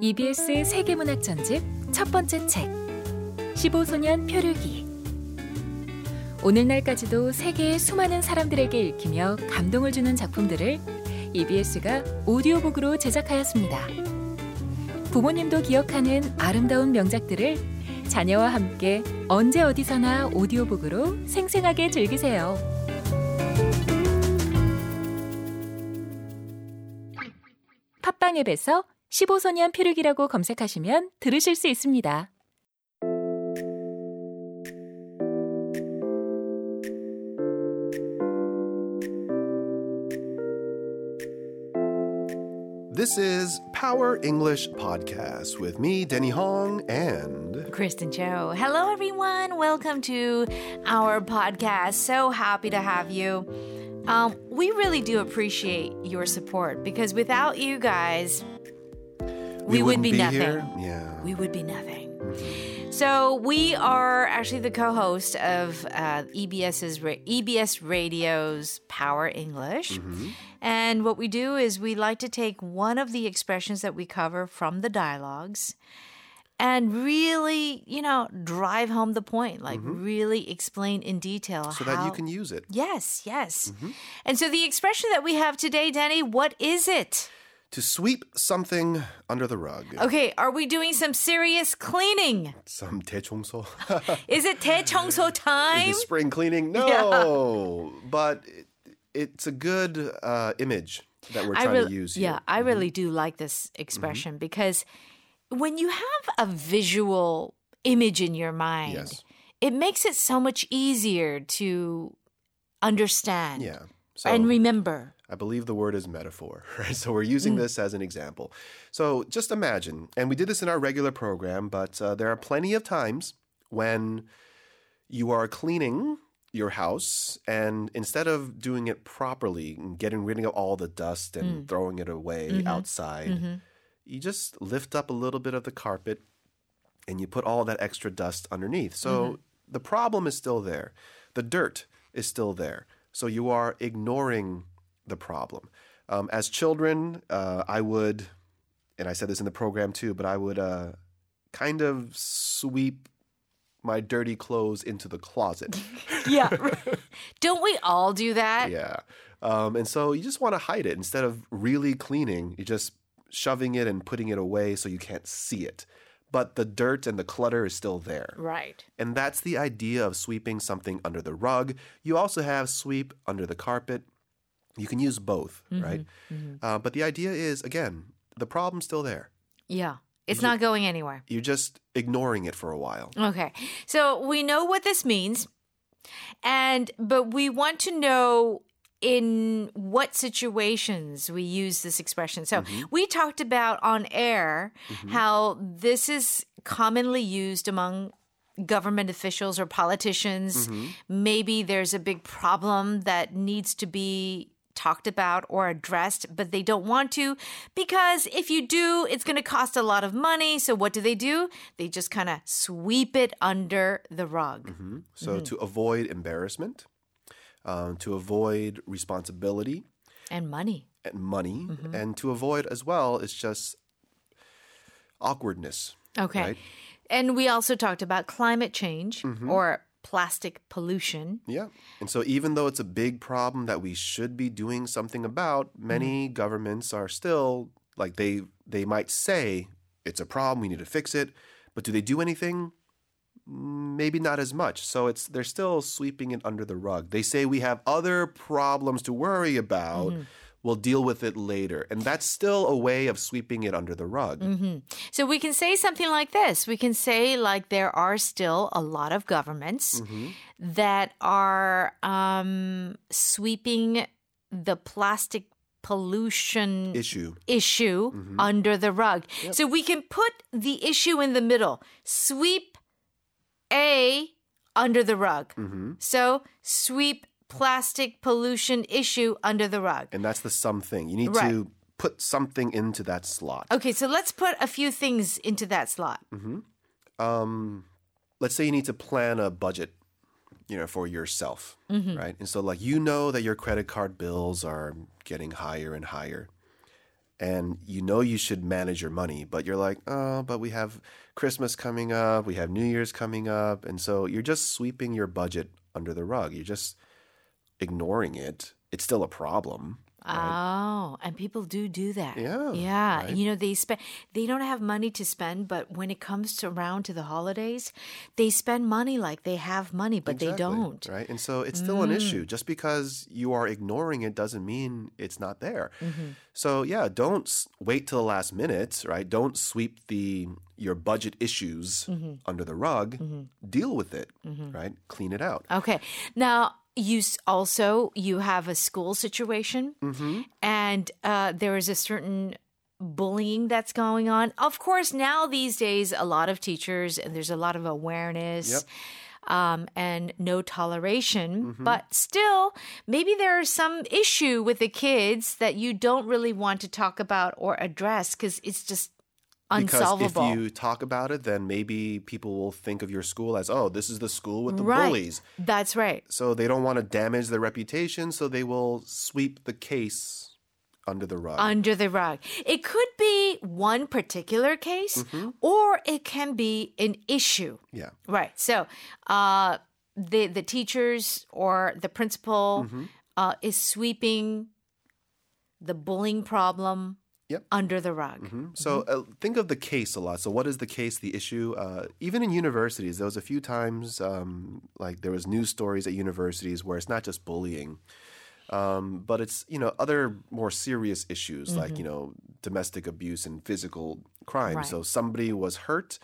EBS 세계문학 전집 첫 번째 책 15소년 표류기 오늘날까지도 세계의 수많은 사람들에게 읽히며 감동을 주는 작품들을 EBS가 오디오북으로 제작하였습니다. 부모님도 기억하는 아름다운 명작들을 자녀와 함께 언제 어디서나 오디오북으로 생생하게 즐기세요. 팟빵 앱에서 15소년 피르기라고 검색하시면 들으실 수 있습니다. This is Power English Podcast with me, Denny Hong, and Kristen Cho. Hello, everyone. Welcome to our podcast. So happy to have you. Um, we really do appreciate your support because without you guys, we, would wouldn't be, nothing. here. Yeah. We would be nothing. Mm-hmm. So we are actually the co-host of uh, EBS's EBS Radio's Power English, mm-hmm. and what we do is we like to take one of the expressions that we cover from the dialogues. And really, you know, drive home the point, like mm-hmm. really explain in detail so how. that you can use it. Yes, yes. And so the expression that we have today, Danny, what is it? To sweep something under the rug. Okay, are we doing some serious cleaning? Some 대청소. Is it 대청소 time? Is it spring cleaning? No. But it, it's a good uh, image that we're trying really, to use yeah, here. I really do like this expression because when you have a visual image in your mind, Yes. it makes it so much easier to understand Yeah. So and remember. I believe the word is metaphor, right? So we're using Mm. this as an example. So just imagine, and we did this in our regular program, but uh, there are plenty of times when you are cleaning your house and instead of doing it properly and getting rid of all the dust and Mm. throwing it away Mm-hmm. outside, you just lift up a little bit of the carpet and you put all that extra dust underneath. So Mm-hmm. the problem is still there. The dirt is still there. So you are ignoring the problem. Um, as children, uh, I would, and I said this in the program too, but I would uh, kind of sweep my dirty clothes into the closet. Yeah. Don't we all do that? yeah. Um, and so you just want to hide it instead of really cleaning. You're just shoving it and putting it away so you can't see it. But the dirt and the clutter is still there. Right. And that's the idea of sweeping something under the rug. You also have sweep under the carpet. You can use both, mm-hmm, right? Mm-hmm. Uh, but the idea is, again, the problem's still there. Yeah. It's not going anywhere. You're just ignoring it for a while. Okay. So we know what this means. And but we want to know in what situations we use this expression. So mm-hmm. we talked about on air how this is commonly used among government officials or politicians. Maybe there's a big problem that needs to be talked about or addressed, but they don't want to because if you do, it's going to cost a lot of money. So what do they do? They just kind of sweep it under the rug. Mm-hmm. So mm-hmm. to avoid embarrassment, um, to avoid responsibility And money. and money, mm-hmm. and to avoid as well is just awkwardness. Okay. Right. And we also talked about climate change or plastic pollution. Yeah. And so even though it's a big problem that we should be doing something about, many mm-hmm. governments are still like they they might say it's a problem, we need to fix it, but do they do anything? Maybe not as much. So it's they're still sweeping it under the rug. They say we have other problems to worry about. Mm-hmm. We'll deal with it later. And that's still a way of sweeping it under the rug. Mm-hmm. So we can say something like this. We can say like there are still a lot of governments mm-hmm. that are um, sweeping the plastic pollution Issue. issue mm-hmm. under the rug. So we can put the issue in the middle. Sweep A under the rug. So sweep plastic pollution issue under the rug. And that's the something. You need Right. to put something into that slot. Okay, so let's put a few things into that slot. um, let's say you need to plan a budget, you know, for yourself, right? And so, like, you know that your credit card bills are getting higher and higher. and you know you should manage your money, but you're like, oh, but we have Christmas coming up, we have New Year's coming up, and so you're just sweeping your budget under the rug. You're just ignoring it. It's still a problem. Oh, and people do do that. Yeah, yeah. right. You know, they spend. They don't have money to spend, but when it comes to around to the holidays, they spend money like they have money, but they don't. Mm. Right. And so it's still an issue. Just because you are ignoring it doesn't mean it's not there. Mm-hmm. So yeah, don't wait till the last minute, right? Don't sweep the your budget issues Mm-hmm. under the rug. Deal with it, right? Clean it out. Okay. Now, you also you have a school situation, Mm-hmm. and uh, there is a certain bullying that's going on. Of course, now these days, a lot of teachers and there's a lot of awareness. Yep. Um, and no toleration, Mm-hmm. but still, maybe there's some issue with the kids that you don't really want to talk about or address because it's just Because unsolvable. if you talk about it, then maybe people will think of your school as, oh, this is the school with the right. bullies. That's right. So they don't want to damage their reputation, so they will sweep the case under the rug. under the rug. It could be one particular case or it can be an issue. yeah. Right. So, uh, the the teachers or the principal uh, is sweeping the bullying problem Yep. under the rug. Mhm. So uh, think of the case a lot. So what is the case, the issue? Uh, even in universities, there was a few times um, like there was news stories at universities where it's not just bullying, um, but it's you know other more serious issues like you know domestic abuse and physical crime. Right. So somebody was hurt,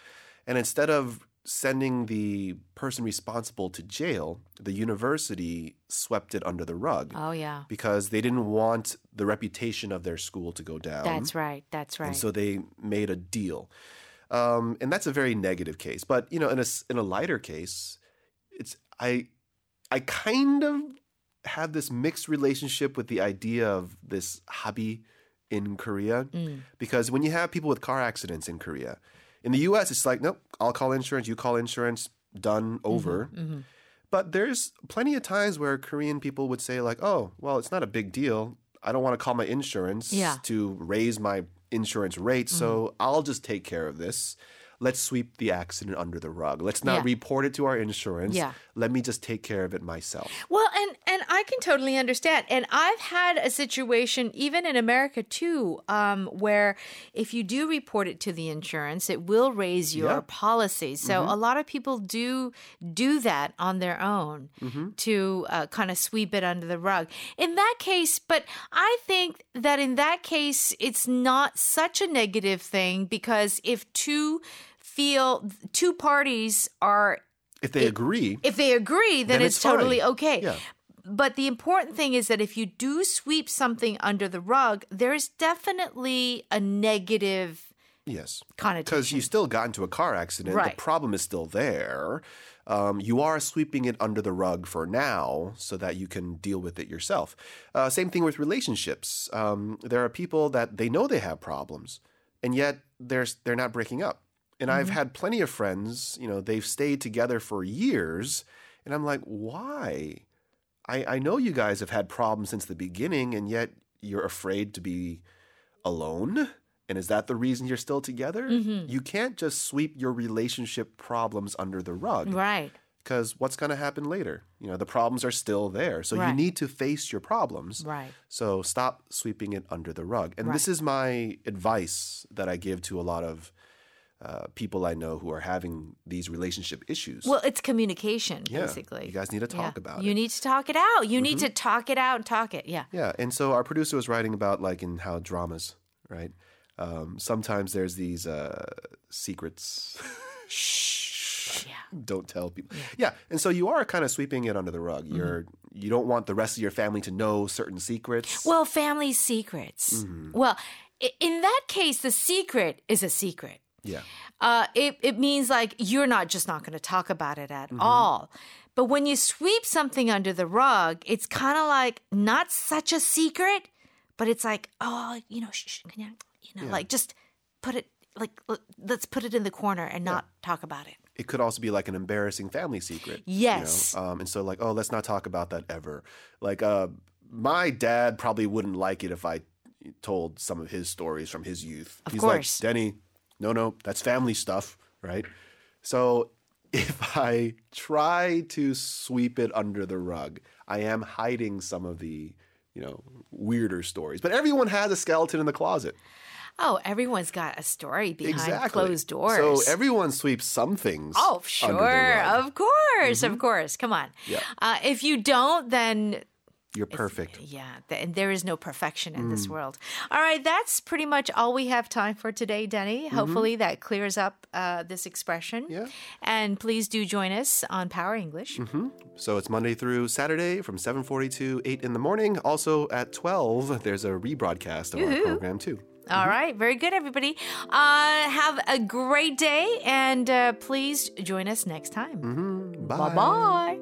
and instead of sending the person responsible to jail, the university swept it under the rug Oh yeah. because they didn't want the reputation of their school to go down. That's right. That's right. And so they made a deal. Um, and that's a very negative case. But, you know, in a, in a lighter case, it's, I, I kind of have this mixed relationship with the idea of this 합의 in Korea. Mm. Because when you have people with car accidents in Korea, in the US, it's like, nope, I'll call insurance, you call insurance, done, Mm-hmm, over. But there's plenty of times where Korean people would say, like, oh, well, it's not a big deal. I don't want to call my insurance Yeah. Mm-hmm. to raise my insurance rate, so I'll just take care of this. Let's sweep the accident under the rug. Let's not Yeah. report it to our insurance. Yeah. Let me just take care of it myself. Well, and and I can totally understand. And I've had a situation even in America too, um, where if you do report it to the insurance, it will raise your policy. So a lot of people do do that on their own to uh, kind of sweep it under the rug. In that case, but I think that in that case, it's not such a negative thing because if two feel two parties are If they agree, if they agree, then, Then it's, it's totally okay. Yeah. But the important thing is that if you do sweep something under the rug, there's definitely a negative yes. connotation. Because you still got into a car accident. Right. The problem is still there. Um, you are sweeping it under the rug for now so that you can deal with it yourself. Uh, same thing with relationships. Um, there are people that they know they have problems, and yet they're, they're not breaking up. And I've Mm-hmm. had plenty of friends, you know, they've stayed together for years. And I'm like, why? I, I know you guys have had problems since the beginning, and yet you're afraid to be alone? And is that the reason you're still together? Mm-hmm. You can't just sweep your relationship problems under the rug right. because what's going to happen later? You know, the problems are still there. So you need to face your problems. Right. So stop sweeping it under the rug. And this is my advice that I give to a lot of uh, people I know who are having these relationship issues. Well, it's communication, yeah, basically. you guys need to Yeah. talk about You it. Mm-hmm. need to talk it out. You need to talk it out and talk it. Yeah. Yeah, and so our producer was writing about like in how dramas, right? Um, sometimes there's these uh, secrets. Shh. Yeah. Don't tell people. Yeah. and so you are kind of sweeping it under the rug. Mm-hmm. You're you don't want the rest of your family to know certain secrets. Well, family secrets. Mm-hmm. Well, in that case, the secret is a secret. Yeah, uh, it, it means like you're not just not going to talk about it Mm-hmm. at all. But when you sweep something under the rug, it's kind of like not such a secret, but it's like, oh, you know, shh, shh, you know, you know like just put it, like, let's put it in the corner and not talk about it. it could also be like an embarrassing family secret. you know? Yes. Um, and so like, oh, let's not talk about that ever. Like, uh, my dad probably wouldn't like it if I, told some of his stories from his youth. Of He's course. like, Denny, no, no, that's family stuff, right? So if I try to sweep it under the rug, I am hiding some of the, you know, weirder stories. But everyone has a skeleton in the closet. Oh, everyone's got a story behind exactly. closed doors. So everyone sweeps some things. Oh, sure. Mm-hmm. Of course. Of course. Come on. Yeah. Uh, if you don't, then You're perfect. yeah, th- and there is no perfection in Mm. this world. All right. That's pretty much all we have time for today, Denny. Hopefully that clears up uh, this expression. Mm-hmm. Yeah. And please do join us on Power English. So it's Monday through Saturday from 7:40 to 8 in the morning. Also at 12, there's a rebroadcast of our program too. All right. Very good, everybody. Uh, have a great day and uh, please join us next time. Bye. Bye bye.